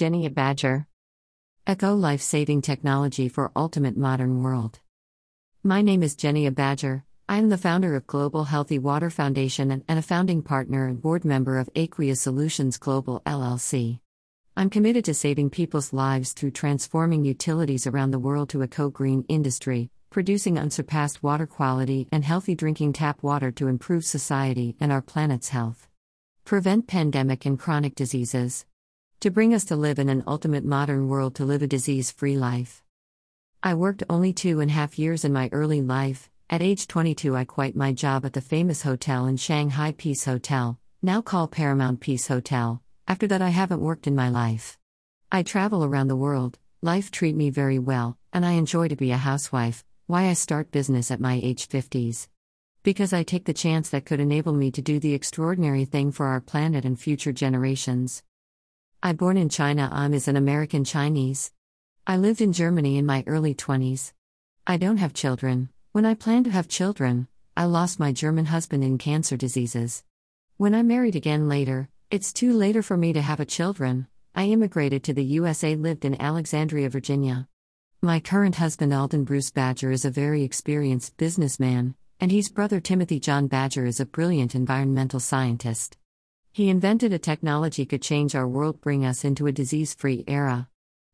Jenny Badger. Echo life saving technology for ultimate modern world. My name is Jenny Badger. I am the founder of Global Healthy Water Foundation and, a founding partner and board member of Aqueous Solutions Global LLC. I'm committed to saving people's lives through transforming utilities around the world to a co green industry, producing unsurpassed water quality and healthy drinking tap water to improve society and our planet's health. Prevent pandemic and chronic diseases. To bring us to live in an ultimate modern world to live a disease free life. I worked only two and a half years in my early life. At age 22, I quit my job at the famous hotel in Shanghai Peace Hotel, now called Paramount Peace Hotel. After that, I haven't worked in my life. I travel around the world, life treat me very well, and I enjoy to be a housewife, why I start business at my age 50s. Because I take the chance that could enable me to do the extraordinary thing for our planet and future generations. I born in China, I'm as an American Chinese. I lived in Germany in my early 20s. I don't have children. When I planned to have children, I lost my German husband in cancer diseases. When I married again later, it's too later for me to have a children. I immigrated to the USA, lived in Alexandria, Virginia. My current husband, Alden Bruce Badger, is a very experienced businessman, and his brother Timothy John Badger is a brilliant environmental scientist. He invented a technology could change our world, bring us into a disease-free era.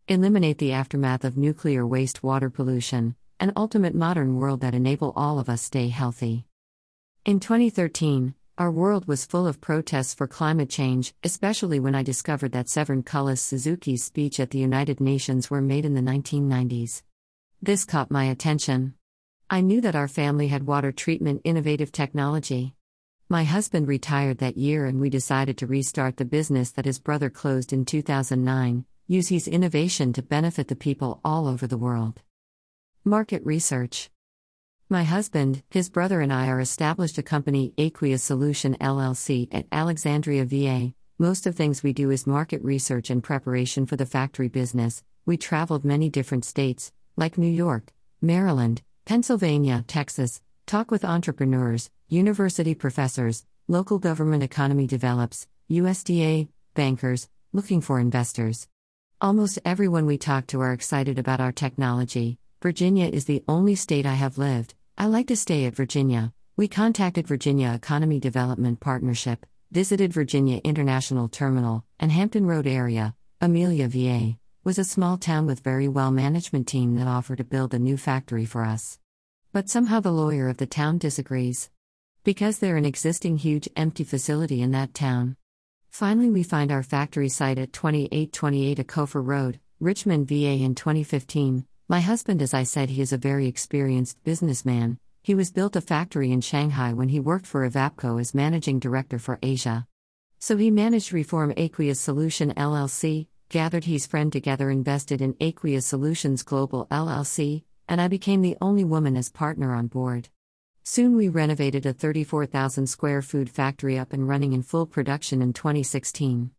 Eliminate the aftermath of nuclear waste water pollution, an ultimate modern world that enable all of us stay healthy. In 2013, our world was full of protests for climate change, especially when I discovered that Severn Cullis Suzuki's speech at the United Nations were made in the 1990s. This caught my attention. I knew that our family had water treatment innovative technology. My husband retired that year and we decided to restart the business that his brother closed in 2009, use his innovation to benefit the people all over the world. Market research. My husband, his brother, and I are established a company, Aqueous Solution LLC, at Alexandria, VA. Most of things we do is market research and preparation for the factory business. We traveled many different states, like New York, Maryland, Pennsylvania, Texas, talk with entrepreneurs, university professors, local government economy develops, USDA, bankers, looking for investors. Almost everyone we talk to are excited about our technology, Virginia is the only state I have lived. I like to stay at Virginia. We contacted Virginia Economy Development Partnership, visited Virginia International Terminal, and Hampton Road area. Amelia, VA, was a small town with very well management team that offered to build a new factory for us. But somehow the lawyer of the town disagrees. Because they're an existing huge empty facility in that town. Finally, we find our factory site at 2828 Akofa Road, Richmond, VA in 2015. My husband, as I said, he is a very experienced businessman. He was built a factory in Shanghai when he worked for Evapco as managing director for Asia. So he managed Reform Aqueous Solution LLC, gathered his friend together, invested in Aqueous Solutions Global LLC, and I became the only woman as partner on board. Soon we renovated a 34,000 square food factory up and running in full production in 2016.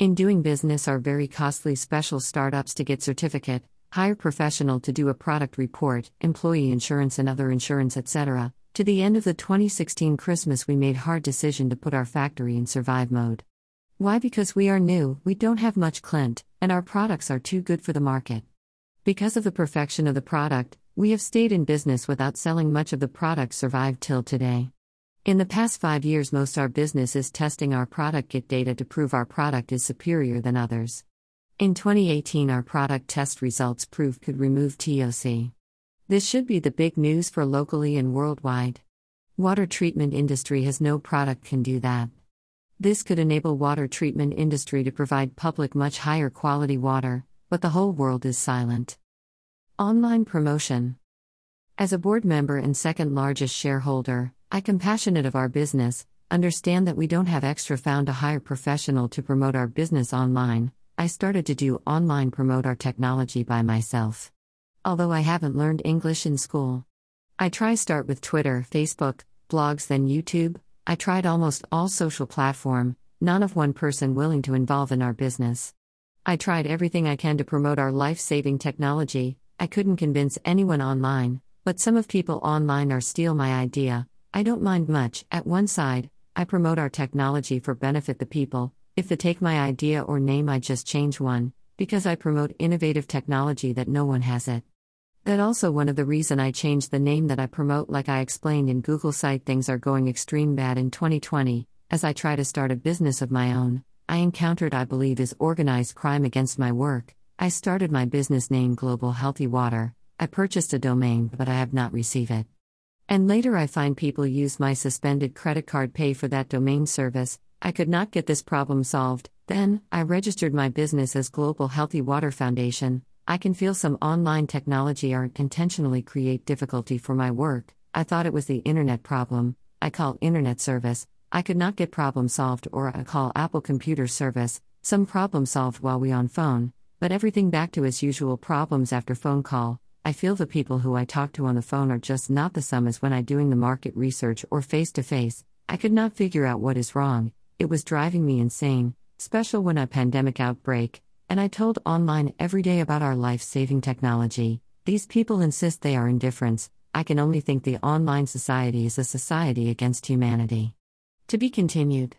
In doing business are very costly special startups to get certificate, hire professional to do a product report, employee insurance and other insurance, etc. To the end of the 2016 Christmas we made hard decision to put our factory in survive mode. Why? Because we are new, we don't have much client, and our products are too good for the market. Because of the perfection of the product, we have stayed in business without selling much of the product survived till today. In the past 5 years most our business is testing our product get data to prove our product is superior than others. In 2018, our product test results proved could remove TOC. This should be the big news for locally and worldwide. Water treatment industry has no product can do that. This could enable water treatment industry to provide public much higher quality water, but the whole world is silent. Online promotion. As a board member and second largest shareholder, I compassionate of our business, understand that we don't have extra found to hire professional to promote our business online, I started to do online promote our technology by myself. Although I haven't learned English in school. I try start with Twitter, Facebook, blogs then YouTube. I tried almost all social platform, none of one person willing to involve in our business. I tried everything I can to promote our life-saving technology. I couldn't convince anyone online, but some of people online are steal my idea. I don't mind much. At one side, I promote our technology for benefit the people, if they take my idea or name, I just change one. Because I promote innovative technology that no one has it. That also one of the reason I changed the name that I promote like I explained in Google site things are going extreme bad in 2020 as I try to start a business of my own. I encountered I believe is organized crime against my work. I started my business name Global Healthy Water. I purchased a domain but I have not received it. And later I find people use my suspended credit card pay for that domain service. I could not get this problem solved. Then, I registered my business as Global Healthy Water Foundation. I can feel some online technology are intentionally create difficulty for my work. I thought it was the internet problem. I call internet service. I could not get problem solved or I call Apple computer service. Some problem solved while we on phone, but everything back to as usual problems after phone call. I feel the people who I talk to on the phone are just not the same as when I doing the market research or face to face. I could not figure out what is wrong. It was driving me insane special when a pandemic outbreak, and I told online every day about our life saving technology. These people insist they are indifference. I can only think the online society is a society against humanity. To be continued.